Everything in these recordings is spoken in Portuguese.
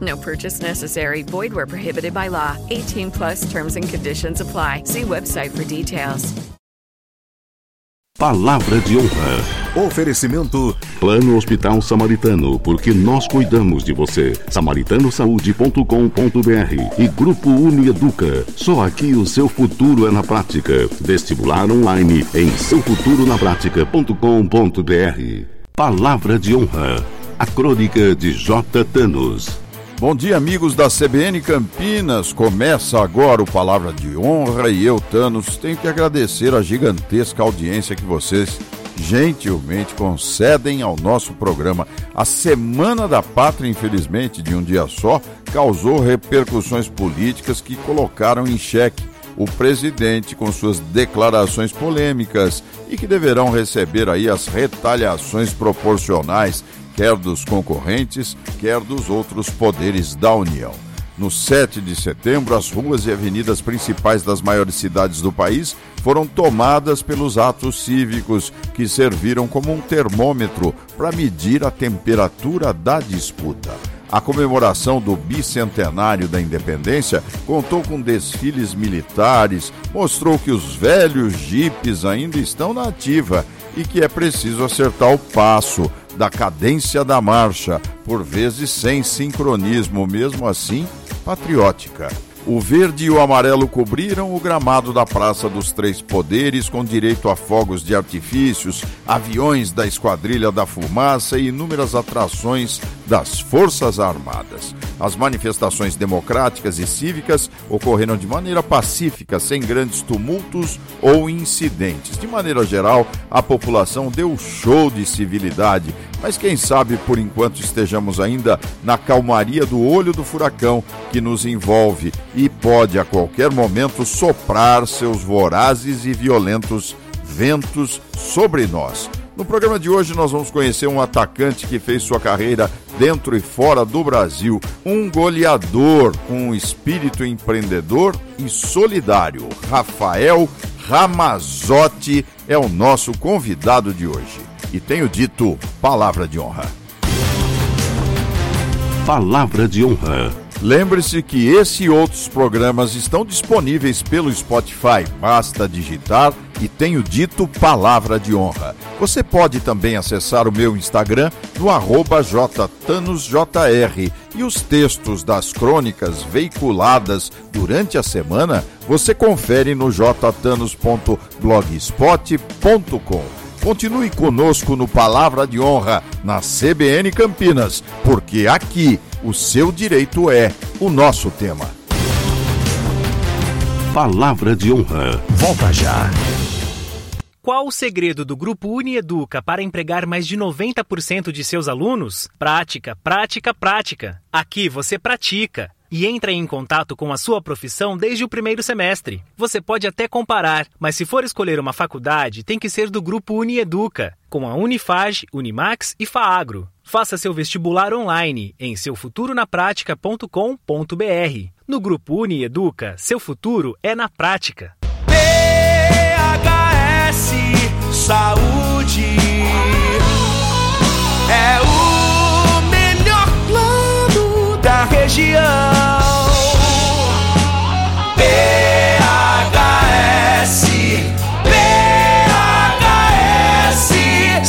No purchase necessary. Void where prohibited by law. 18 plus terms and conditions apply. See website for details. Palavra de honra. Oferecimento Plano Hospital Samaritano, porque nós cuidamos de você. Samaritanosaúde.com.br e Grupo Unieduca. Só aqui o seu futuro é na prática. Vestibular online em seufturonapratica.com.br. Palavra de honra. A crônica de J. Thanos. Bom dia, amigos da CBN Campinas. Começa agora o Palavra de Honra e eu, Thanos, tenho que agradecer a gigantesca audiência que vocês gentilmente concedem ao nosso programa. A Semana da Pátria, infelizmente, de um dia só, causou repercussões políticas que colocaram em xeque o presidente com suas declarações polêmicas e que deverão receber aí as retaliações proporcionais, quer dos concorrentes, quer dos outros poderes da União. No 7 de setembro, as ruas e avenidas principais das maiores cidades do país foram tomadas pelos atos cívicos, que serviram como um termômetro para medir a temperatura da disputa. A comemoração do bicentenário da independência contou com desfiles militares, mostrou que os velhos jipes ainda estão na ativa e que é preciso acertar o passo da cadência da marcha, por vezes sem sincronismo, mesmo assim patriótica. O verde e o amarelo cobriram o gramado da Praça dos Três Poderes, com direito a fogos de artifícios, aviões da Esquadrilha da Fumaça e inúmeras atrações das Forças Armadas. As manifestações democráticas e cívicas ocorreram de maneira pacífica, sem grandes tumultos ou incidentes. De maneira geral, a população deu show de civilidade, mas quem sabe por enquanto estejamos ainda na calmaria do olho do furacão que nos envolve e pode a qualquer momento soprar seus vorazes e violentos ventos sobre nós. No programa de hoje nós vamos conhecer um atacante que fez sua carreira dentro e fora do Brasil, um goleador com um espírito empreendedor e solidário. Rafael Ramazotti é o nosso convidado de hoje. E tenho dito palavra de honra. Palavra de honra. Lembre-se que esse e outros programas estão disponíveis pelo Spotify. Basta digitar e tenho dito palavra de honra. Você pode também acessar o meu Instagram no arroba jtanosjr e os textos das crônicas veiculadas durante a semana você confere no jtanos.blogspot.com. Continue conosco no Palavra de Honra na CBN Campinas, porque aqui o seu direito é o nosso tema. Palavra de honra. Volta já. Qual o segredo do Grupo Unieduca para empregar mais de 90% de seus alunos? Prática, prática, prática. Aqui você pratica e entra em contato com a sua profissão desde o primeiro semestre. Você pode até comparar, mas se for escolher uma faculdade, tem que ser do grupo Unieduca, com a Unifage, Unimax e Faagro. Faça seu vestibular online em seufturonapratica.com.br. No grupo Unieduca, seu futuro é na prática. Saúde é o melhor plano da região. PHS, PHS,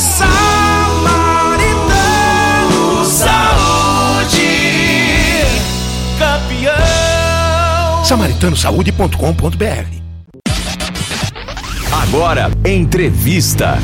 Samaritano Saúde, campeão. Samaritanosaúde.com.br agora, entrevista.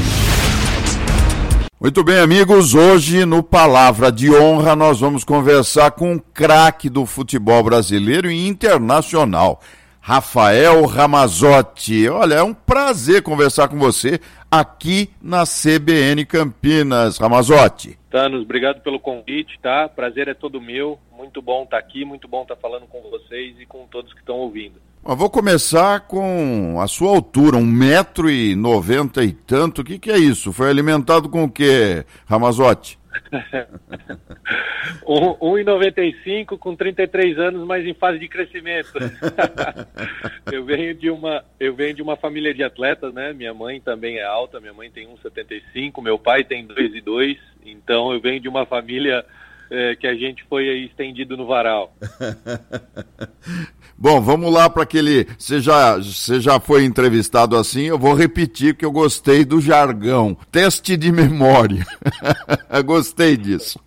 Muito bem, amigos. Hoje, no Palavra de Honra, nós vamos conversar com um craque do futebol brasileiro e internacional, Rafael Ramazotti. Olha, é um prazer conversar com você aqui na CBN Campinas. Ramazotti. Thanos, obrigado pelo convite, tá? Prazer é todo meu. Muito bom estar aqui, muito bom estar falando com vocês e com todos que estão ouvindo. Eu vou começar com a sua altura, um metro e noventa e tanto. O que, que é isso? Foi alimentado com o que, Ramazotti? 1,95 com 33 anos, mas em fase de crescimento. eu venho de uma eu venho de uma família de atletas, né? Minha mãe também é alta, minha mãe tem 1,75, meu pai tem 2,2, então eu venho de uma família é, que a gente foi aí estendido no varal. Bom, vamos lá para aquele. Você já, você já foi entrevistado assim, eu vou repetir que eu gostei do jargão. Teste de memória. gostei disso.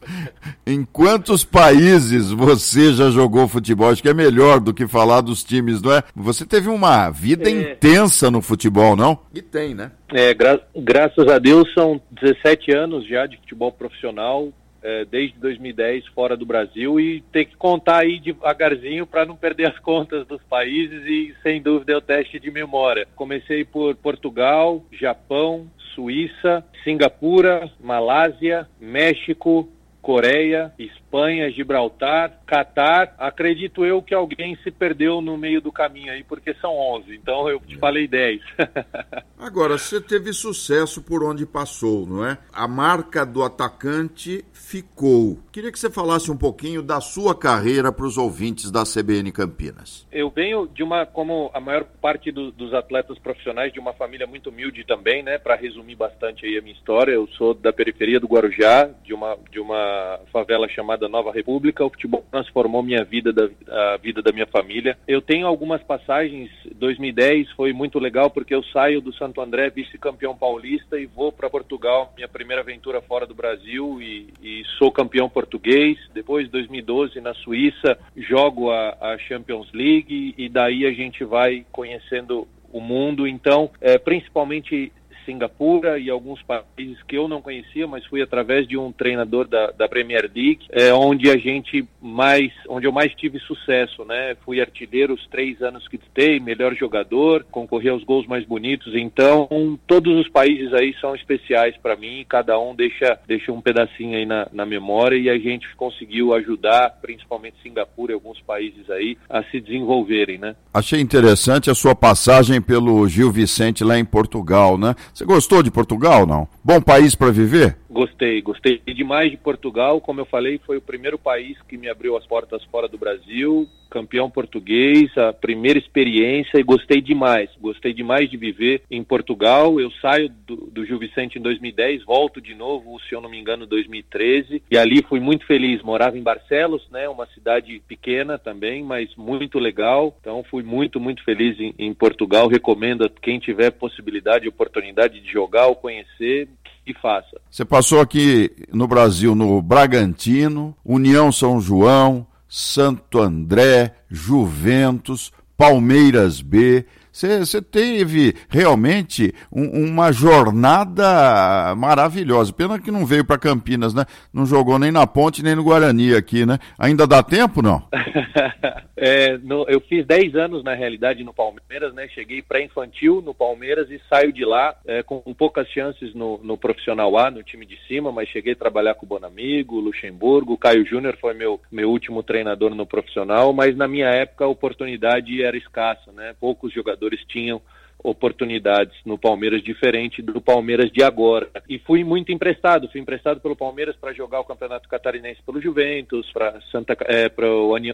Em quantos países você já jogou futebol? Acho que é melhor do que falar dos times, não é? Você teve uma vida é... intensa no futebol, não? E tem, né? É, gra graças a Deus são 17 anos já de futebol profissional, é, desde 2010 fora do Brasil e ter que contar aí devagarzinho para não perder as contas dos países e sem dúvida é o teste de memória. Comecei por Portugal, Japão, Suíça, Singapura, Malásia, México, Coreia, Espanha, Gibraltar, Catar. Acredito eu que alguém se perdeu no meio do caminho aí, porque são 11. Então eu te falei 10. Agora, você teve sucesso por onde passou, não é? A marca do atacante ficou. Queria que você falasse um pouquinho da sua carreira para os ouvintes da CBN Campinas. Eu venho de uma, como a maior parte do, dos atletas profissionais, de uma família muito humilde também, né? Para resumir bastante aí a minha história, eu sou da periferia do Guarujá, de uma, de uma favela chamada Nova República. O futebol transformou minha vida, da, a vida da minha família. Eu tenho algumas passagens. 2010 foi muito legal porque eu saio do Santo André, vice-campeão paulista, e vou para Portugal, minha primeira aventura fora do Brasil e, e sou campeão português. Depois, 2012, na Suíça, jogo a, a Champions League e daí a gente vai conhecendo o mundo. Então, é, principalmente Singapura e alguns países que eu não conhecia, mas fui através de um treinador da, da Premier League, é, onde a gente mais, onde eu mais tive sucesso, né? Fui artilheiro os três anos que tentei, melhor jogador, concorri aos gols mais bonitos. Então, todos os países aí são especiais para mim, cada um deixa, deixa um pedacinho aí na, na memória e a gente conseguiu ajudar, principalmente Singapura e alguns países aí, a se desenvolverem, né? Achei interessante a sua passagem pelo Gil Vicente lá em Portugal, né? Você gostou de Portugal, não? Bom país para viver? Gostei, gostei demais de Portugal. Como eu falei, foi o primeiro país que me abriu as portas fora do Brasil campeão português, a primeira experiência e gostei demais. Gostei demais de viver em Portugal. Eu saio do, do Gil Vicente em 2010, volto de novo, se eu não me engano, em 2013. E ali fui muito feliz. Morava em Barcelos, né, uma cidade pequena também, mas muito legal. Então fui muito, muito feliz em, em Portugal. Recomendo a quem tiver possibilidade e oportunidade de jogar ou conhecer, que faça. Você passou aqui no Brasil no Bragantino, União São João, Santo André, Juventus, Palmeiras B. Você teve realmente um, uma jornada maravilhosa. Pena que não veio para Campinas, né? Não jogou nem na Ponte nem no Guarani aqui, né? Ainda dá tempo, não? é, no, eu fiz 10 anos, na realidade, no Palmeiras, né? Cheguei pré-infantil no Palmeiras e saio de lá é, com, poucas chances no, no profissional A, no time de cima, mas cheguei a trabalhar com o Bonamigo, Luxemburgo, Caio Júnior foi meu, meu último treinador no profissional, mas na minha época a oportunidade era escassa, né? Poucos jogadores tinham oportunidades no Palmeiras diferente do Palmeiras de agora. E fui muito emprestado, fui emprestado pelo Palmeiras para jogar o Campeonato Catarinense pelo Juventus, para Santa é, para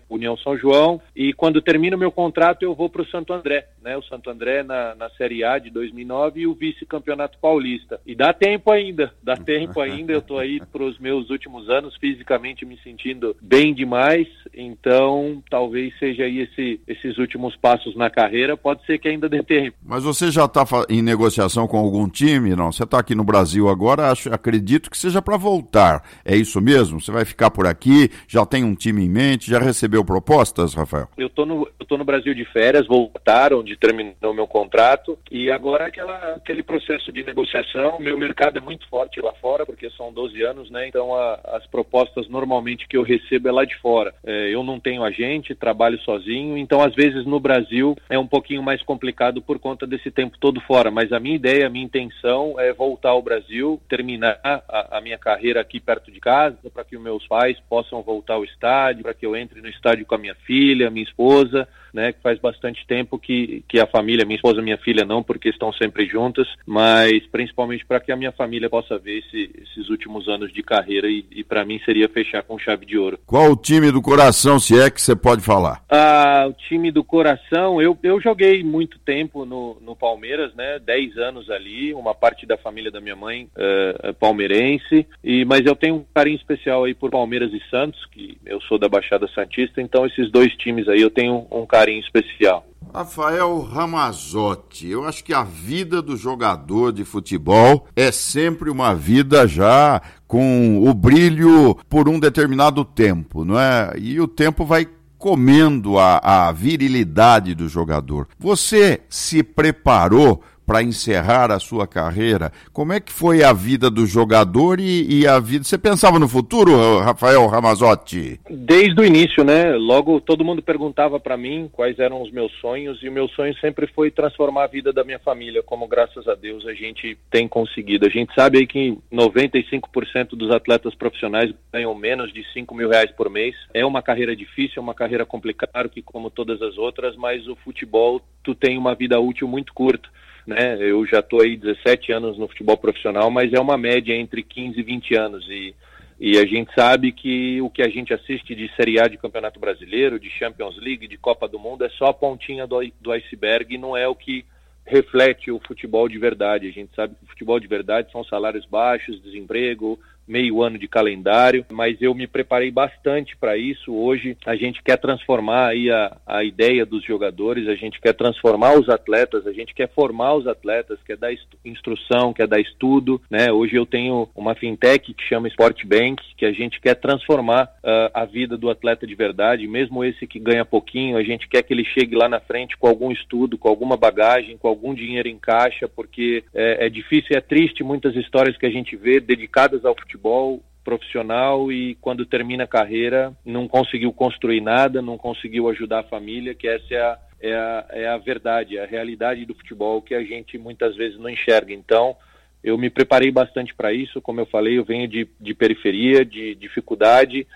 União São João e quando termina o meu contrato eu vou para o Santo André, né? O Santo André na, na Série A de 2009 e o vice-campeonato paulista. E dá tempo ainda, dá tempo ainda. Eu tô aí para os meus últimos anos fisicamente me sentindo bem demais, então talvez seja aí esse, esses últimos passos na carreira. Pode ser que ainda dê tempo Mas você já está em negociação com algum time? Não? Você está aqui no Brasil agora, acho, acredito que seja para voltar. É isso mesmo? Você vai ficar por aqui? Já tem um time em mente? Já recebeu propostas, Rafael? Eu estou no, no Brasil de férias, voltaram onde terminou meu contrato e agora aquela, aquele processo de negociação. Meu mercado é muito forte lá fora, porque são 12 anos, né? Então a, as propostas normalmente que eu recebo é lá de fora. É, eu não tenho agente, trabalho sozinho, então às vezes no Brasil é um pouquinho mais complicado por conta conta desse tempo todo fora, mas a minha ideia, a minha intenção é voltar ao Brasil, terminar a, a minha carreira aqui perto de casa, para que os meus pais possam voltar ao estádio, para que eu entre no estádio com a minha filha, minha esposa, né, que faz bastante tempo que, que a família, minha esposa, minha filha não, porque estão sempre juntas, mas principalmente para que a minha família possa ver esse, esses últimos anos de carreira e, e para mim seria fechar com chave de ouro. Qual o time do coração, se é que você pode falar? Ah, o time do coração, eu, eu joguei muito tempo no, no Palmeiras, né, 10 anos ali, uma parte da família da minha mãe é, é palmeirense, e, mas eu tenho um carinho especial aí por Palmeiras e Santos, que eu sou da Baixada Santista, então esses dois times aí eu tenho um carinho carinho especial. Rafael Ramazotti, eu acho que a vida do jogador de futebol é sempre uma vida já com o brilho por um determinado tempo, não é? E o tempo vai comendo a, a virilidade do jogador. Você se preparou para encerrar a sua carreira. Como é que foi a vida do jogador e, e, a vida? Você pensava no futuro, Rafael Ramazotti? Desde o início, né? Logo todo mundo perguntava para mim quais eram os meus sonhos e o meu sonho sempre foi transformar a vida da minha família, como graças a Deus a gente tem conseguido. A gente sabe aí que 95% dos atletas profissionais ganham menos de 5 mil reais por mês. É uma carreira difícil, é uma carreira complicada, que como todas as outras, mas o futebol tu tem uma vida útil muito curta né? Eu já estou aí 17 anos no futebol profissional, mas é uma média entre 15 e 20 anos e e a gente sabe que o que a gente assiste de Série A de Campeonato Brasileiro, de Champions League, de Copa do Mundo é só a pontinha do, do iceberg e não é o que reflete o futebol de verdade. A gente sabe que o futebol de verdade são salários baixos, desemprego, meio ano de calendário, mas eu me preparei bastante para isso. Hoje a gente quer transformar aí a, a ideia dos jogadores, a gente quer transformar os atletas, a gente quer formar os atletas, quer dar instrução, quer dar estudo, né? Hoje eu tenho uma fintech que chama Sport Bank, que a gente quer transformar uh, a vida do atleta de verdade, mesmo esse que ganha pouquinho, a gente quer que ele chegue lá na frente com algum estudo, com alguma bagagem, com algum dinheiro em caixa, porque é, é difícil e é triste muitas histórias que a gente vê dedicadas ao futebol futebol profissional e quando termina a carreira não conseguiu construir nada, não conseguiu ajudar a família, que essa é a, é a, é a verdade, é a realidade do futebol que a gente muitas vezes não enxerga. Então, eu me preparei bastante para isso, como eu falei, eu venho de, de periferia, de dificuldade,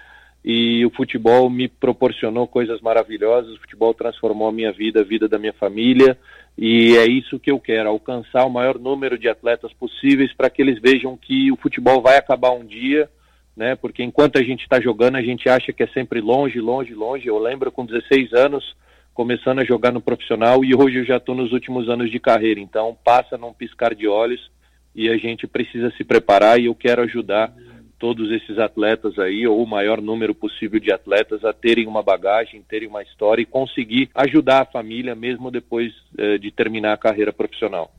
e o futebol me proporcionou coisas maravilhosas, o futebol transformou a minha vida, a vida da minha família, e é isso que eu quero, alcançar o maior número de atletas possíveis para que eles vejam que o futebol vai acabar um dia, né? Porque enquanto a gente está jogando, a gente acha que é sempre longe, longe, longe. Eu lembro com 16 anos começando a jogar no profissional e hoje eu já estou nos últimos anos de carreira. Então passa num piscar de olhos e a gente precisa se preparar e eu quero ajudar todos esses atletas aí, ou o maior número possível de atletas, a terem uma bagagem, terem uma história e conseguir ajudar a família mesmo depois eh, de terminar a carreira profissional.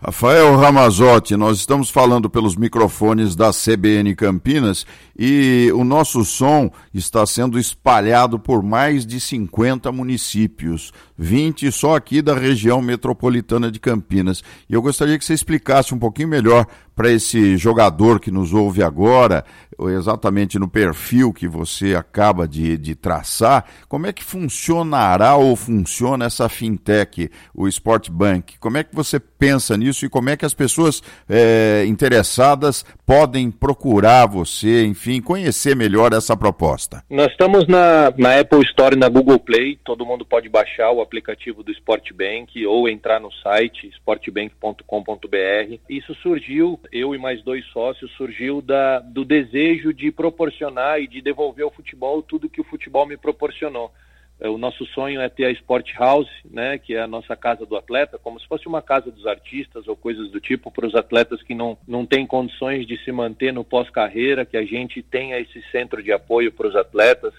Rafael Ramazotti, nós estamos falando pelos microfones da CBN Campinas e o nosso som está sendo espalhado por mais de 50 municípios, 20 só aqui da região metropolitana de Campinas. E eu gostaria que você explicasse um pouquinho melhor para esse jogador que nos ouve agora, exatamente no perfil que você acaba de, de traçar, como é que funcionará ou funciona essa fintech, o Sport Bank? Como é que você pensa nisso e como é que as pessoas é, interessadas podem procurar você, enfim, conhecer melhor essa proposta? Nós estamos na, na Apple Store e na Google Play, todo mundo pode baixar o aplicativo do Sport Bank ou entrar no site sportbank.com.br. Isso surgiu eu e mais dois sócios, surgiu da, do desejo de proporcionar e de devolver ao futebol tudo que o futebol me proporcionou. É, o nosso sonho é ter a Sport House, né, que é a nossa casa do atleta, como se fosse uma casa dos artistas ou coisas do tipo, para os atletas que não, não têm condições de se manter no pós-carreira, que a gente tenha esse centro de apoio para os atletas.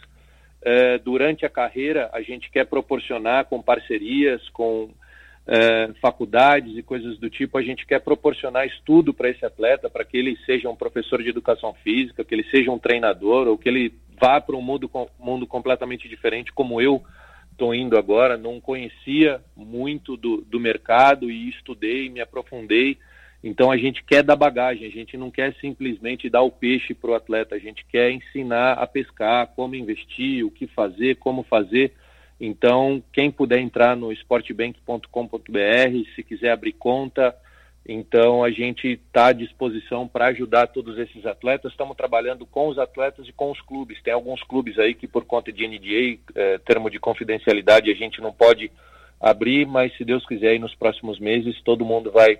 É, durante a carreira, a gente quer proporcionar com parcerias, com é, faculdades e coisas do tipo, a gente quer proporcionar estudo para esse atleta, para que ele seja um professor de educação física, que ele seja um treinador, ou que ele vá para um mundo, mundo completamente diferente, como eu estou indo agora. Não conhecia muito do, do mercado e estudei, me aprofundei. Então a gente quer dar bagagem, a gente não quer simplesmente dar o peixe para o atleta, a gente quer ensinar a pescar, como investir, o que fazer, como fazer então, quem puder entrar no sportbank.com.br, se quiser abrir conta, então a gente está à disposição para ajudar todos esses atletas. Estamos trabalhando com os atletas e com os clubes. Tem alguns clubes aí que, por conta de NDA, é, termo de confidencialidade, a gente não pode abrir, mas se Deus quiser, nos próximos meses, todo mundo vai,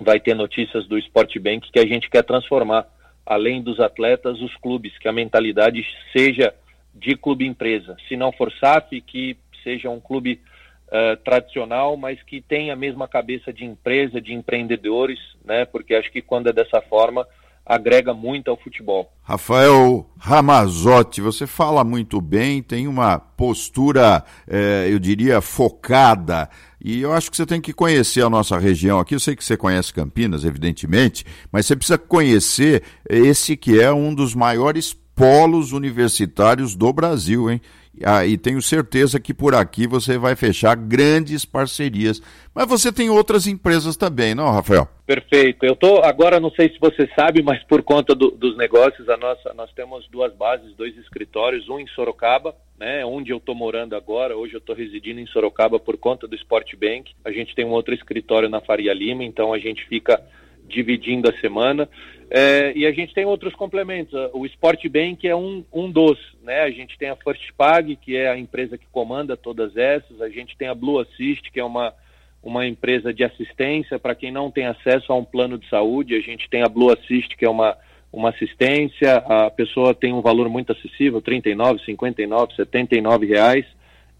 vai ter notícias do Sportbank que a gente quer transformar, além dos atletas, os clubes, que a mentalidade seja de clube empresa. Se não for SAF, que seja um clube uh, tradicional, mas que tenha a mesma cabeça de empresa, de empreendedores, né? Porque acho que quando é dessa forma agrega muito ao futebol. Rafael Ramazotti, você fala muito bem, tem uma postura, eh, eu diria, focada. E eu acho que você tem que conhecer a nossa região aqui. Eu sei que você conhece Campinas, evidentemente, mas você precisa conhecer esse que é um dos maiores polos universitários do Brasil, hein? Ah, e tenho certeza que por aqui você vai fechar grandes parcerias. Mas você tem outras empresas também, não, Rafael? Perfeito. Eu tô agora, não sei se você sabe, mas por conta do, dos negócios, a nossa, nós temos duas bases, dois escritórios, um em Sorocaba, né, onde eu estou morando agora. Hoje eu estou residindo em Sorocaba por conta do Sport Bank. A gente tem um outro escritório na Faria Lima, então a gente fica dividindo a semana. É, e a gente tem outros complementos. O Sport Bank é um, um dos, né? A gente tem a First Pag, que é a empresa que comanda todas essas. A gente tem a Blue Assist, que é uma, uma empresa de assistência para quem não tem acesso a um plano de saúde. A gente tem a Blue Assist, que é uma, uma assistência. A pessoa tem um valor muito acessível, 39, 59, 79 reais.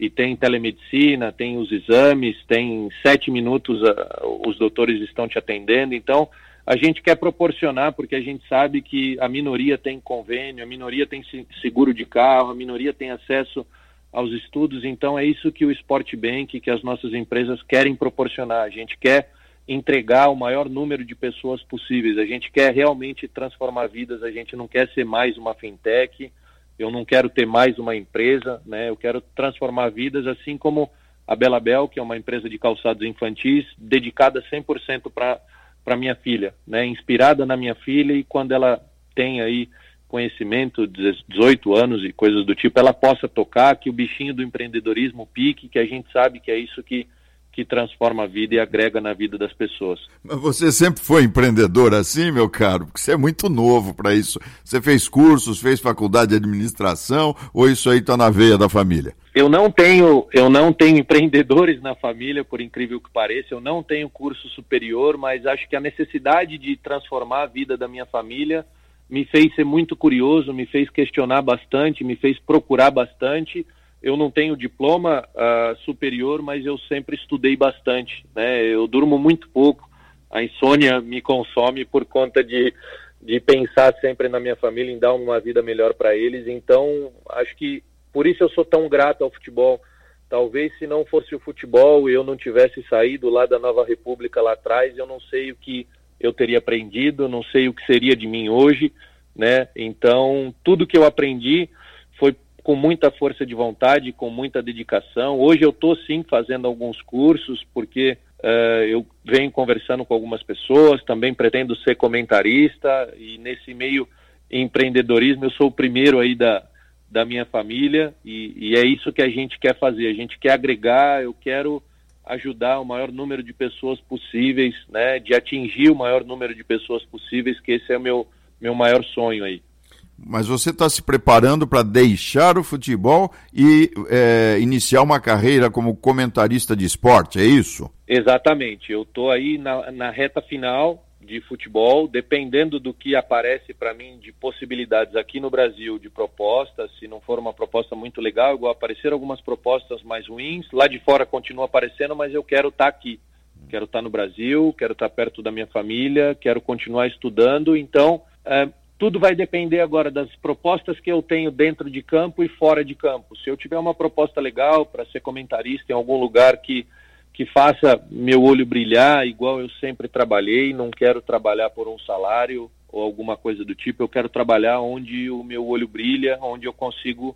E tem telemedicina, tem os exames, tem sete minutos uh, os doutores estão te atendendo. Então, a gente quer proporcionar, porque a gente sabe que a minoria tem convênio, a minoria tem seguro de carro, a minoria tem acesso aos estudos, então é isso que o Sport Bank, que as nossas empresas querem proporcionar. A gente quer entregar o maior número de pessoas possíveis, a gente quer realmente transformar vidas, a gente não quer ser mais uma fintech, eu não quero ter mais uma empresa, né? Eu quero transformar vidas, assim como a Bela Bel, que é uma empresa de calçados infantis, dedicada 100% para para minha filha, né? Inspirada na minha filha e quando ela tem aí conhecimento, 18 anos e coisas do tipo, ela possa tocar, que o bichinho do empreendedorismo pique, que a gente sabe que é isso que que transforma a vida e agrega na vida das pessoas. Mas você sempre foi empreendedor assim, meu caro? Porque você é muito novo para isso. Você fez cursos, fez faculdade de administração, ou isso aí está na veia da família? Eu não tenho, eu não tenho empreendedores na família, por incrível que pareça. Eu não tenho curso superior, mas acho que a necessidade de transformar a vida da minha família me fez ser muito curioso, me fez questionar bastante, me fez procurar bastante eu não tenho diploma uh, superior, mas eu sempre estudei bastante, né? Eu durmo muito pouco, a insônia me consome por conta de, de pensar sempre na minha família, em dar uma vida melhor para eles. Então, acho que por isso eu sou tão grato ao futebol. Talvez se não fosse o futebol e eu não tivesse saído lá da Nova República lá atrás, eu não sei o que eu teria aprendido, não sei o que seria de mim hoje, né? Então, tudo que eu aprendi com muita força de vontade, com muita dedicação. Hoje eu estou sim fazendo alguns cursos, porque uh, eu venho conversando com algumas pessoas, também pretendo ser comentarista, e nesse meio empreendedorismo eu sou o primeiro aí da, da minha família, e, e é isso que a gente quer fazer. A gente quer agregar, eu quero ajudar o maior número de pessoas possíveis, né, de atingir o maior número de pessoas possíveis, que esse é o meu, meu maior sonho aí. Mas você está se preparando para deixar o futebol e é, iniciar uma carreira como comentarista de esporte, é isso? Exatamente. Eu estou aí na, na reta final de futebol, dependendo do que aparece para mim de possibilidades aqui no Brasil de propostas, se não for uma proposta muito legal, igual aparecer algumas propostas mais ruins, lá de fora continua aparecendo, mas eu quero estar tá aqui. Quero estar tá no Brasil, quero estar tá perto da minha família, quero continuar estudando, então é, tudo vai depender agora das propostas que eu tenho dentro de campo e fora de campo. Se eu tiver uma proposta legal para ser comentarista em algum lugar que, que faça meu olho brilhar igual eu sempre trabalhei. Não quero trabalhar por um salário ou alguma coisa do tipo. Eu quero trabalhar onde o meu olho brilha, onde eu consigo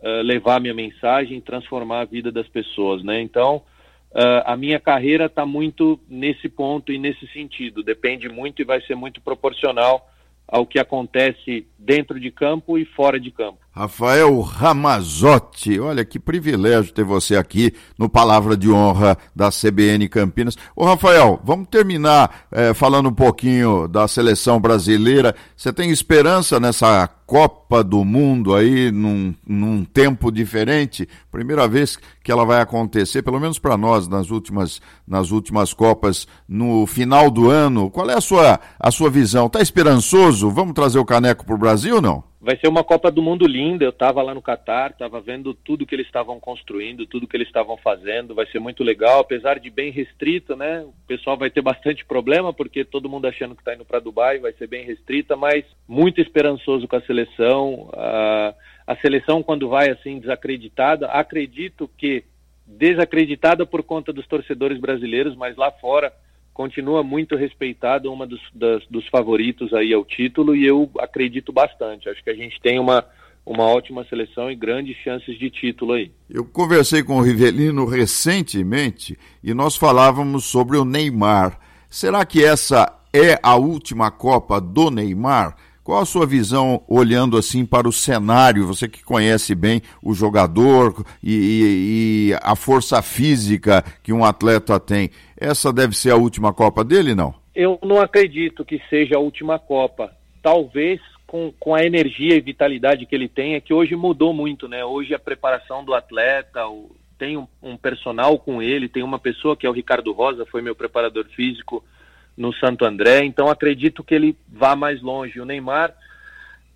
uh, levar minha mensagem, transformar a vida das pessoas, né? Então, uh, a minha carreira está muito nesse ponto e nesse sentido. Depende muito e vai ser muito proporcional ao que acontece dentro de campo e fora de campo. Rafael Ramazotti, olha que privilégio ter você aqui no Palavra de Honra da CBN Campinas. Ô Rafael, vamos terminar é, falando um pouquinho da seleção brasileira. Você tem esperança nessa Copa do Mundo aí, num, num tempo diferente? Primeira vez que ela vai acontecer, pelo menos para nós, nas últimas, nas últimas Copas, no final do ano. Qual é a sua, a sua visão? Está esperançoso? Vamos trazer o caneco para o Brasil ou não? Vai ser uma Copa do Mundo linda. Eu estava lá no Catar, estava vendo tudo que eles estavam construindo, tudo que eles estavam fazendo. Vai ser muito legal, apesar de bem restrita, né? O pessoal vai ter bastante problema porque todo mundo achando que está indo para Dubai, vai ser bem restrita, mas muito esperançoso com a seleção. A seleção quando vai assim desacreditada, acredito que desacreditada por conta dos torcedores brasileiros, mas lá fora continua muito respeitado, uma dos, das, dos favoritos aí ao título e eu acredito bastante. Acho que a gente tem uma, uma ótima seleção e grandes chances de título aí. Eu conversei com o Rivelino recentemente e nós falávamos sobre o Neymar. Será que essa é a última Copa do Neymar? Qual a sua visão olhando assim para o cenário? Você que conhece bem o jogador e, e, e, a força física que um atleta tem. Essa deve ser a última Copa dele, não? Eu não acredito que seja a última Copa. Talvez com, com a energia e vitalidade que ele tem, é que hoje mudou muito, né? Hoje a preparação do atleta, o, tem um, um personal com ele, tem uma pessoa que é o Ricardo Rosa, foi meu preparador físico no Santo André, então acredito que ele vá mais longe. O Neymar,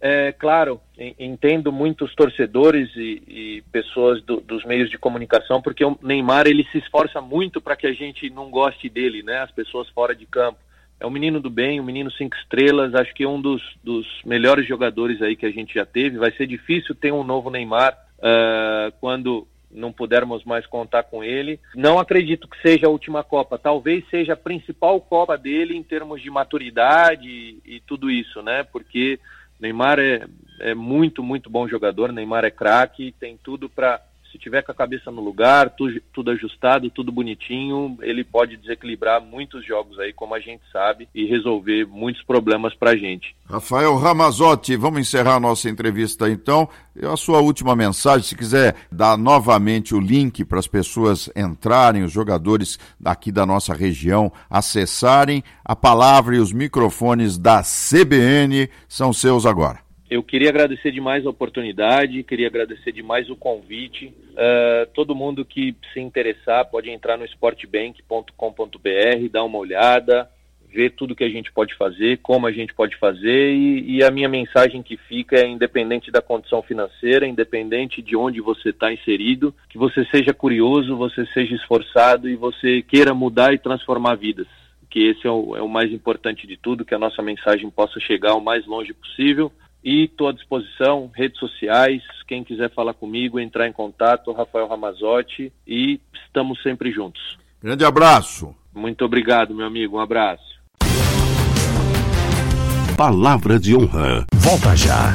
é, claro, entendo muitos torcedores e, e pessoas do, dos meios de comunicação, porque o Neymar ele se esforça muito para que a gente não goste dele, né? As pessoas fora de campo. É um menino do bem, um menino cinco estrelas, acho que é um dos, dos melhores jogadores aí que a gente já teve. Vai ser difícil ter um novo Neymar uh, quando não pudermos mais contar com ele. Não acredito que seja a última Copa, talvez seja a principal Copa dele em termos de maturidade e, e tudo isso, né? Porque Neymar é, é muito, muito bom jogador, Neymar é craque, tem tudo para se tiver com a cabeça no lugar, tudo, tudo, ajustado, tudo bonitinho, ele pode desequilibrar muitos jogos aí, como a gente sabe, e resolver muitos problemas pra gente. Rafael Ramazotti, vamos encerrar a nossa entrevista então. A sua última mensagem, se quiser dar novamente o link para as pessoas entrarem, os jogadores daqui da nossa região acessarem, a palavra e os microfones da CBN são seus agora eu queria agradecer demais a oportunidade, queria agradecer demais o convite. Uh, todo mundo que se interessar pode entrar no sportbank.com.br, dar uma olhada, ver tudo que a gente pode fazer, como a gente pode fazer e, e a minha mensagem que fica é independente da condição financeira, independente de onde você está inserido, que você seja curioso, você seja esforçado e você queira mudar e transformar vidas que esse é o, é o, mais importante de tudo, que a nossa mensagem possa chegar o mais longe possível e estou à disposição, redes sociais, quem quiser falar comigo, entrar em contato, Rafael Ramazotti, e estamos sempre juntos. Grande abraço. Muito obrigado, meu amigo. Um abraço. Palavra de honra. Volta já.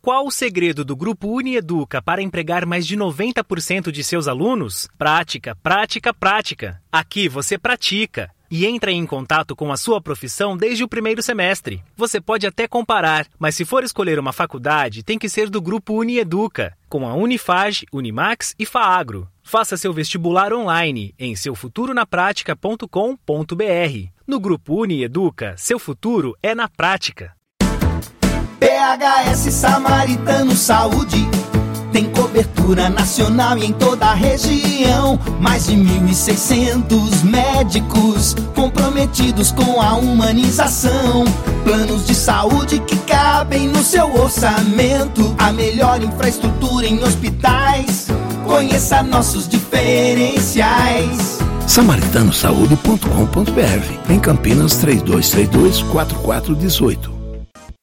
Qual o segredo do Grupo Unieduca para empregar mais de 90% de seus alunos? Prática, prática, prática. Aqui você pratica e entra em contato com a sua profissão desde o primeiro semestre. Você pode até comparar, mas se for escolher uma faculdade, tem que ser do grupo Unieduca, com a Unifage, Unimax e Faagro. Faça seu vestibular online em seufuturonapratica.com.br. No grupo Unieduca, seu futuro é na prática. PHS Samaritano Saúde tem cobertura nacional e em toda a região. Mais de 1.600 médicos comprometidos com a humanização. Planos de saúde que cabem no seu orçamento. A melhor infraestrutura em hospitais. Conheça nossos diferenciais. Samaritanosaúde.com.br Em Campinas 3232 4418.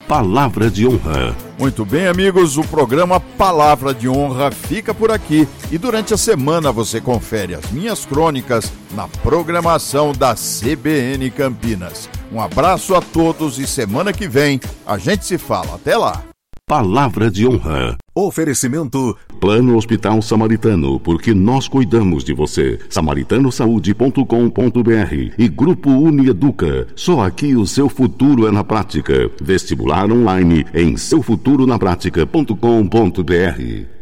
Palavra de honra. Muito bem, amigos, o programa Palavra de Honra fica por aqui e durante a semana você confere as minhas crônicas na programação da CBN Campinas. Um abraço a todos e semana que vem a gente se fala. Até lá. Palavra de honra. Oferecimento Plano Hospital Samaritano, porque nós cuidamos de você. Samaritanosaúde.com.br e Grupo Unieduca. Só aqui o seu futuro é na prática. Vestibular online em seufuturonaprática.com.br.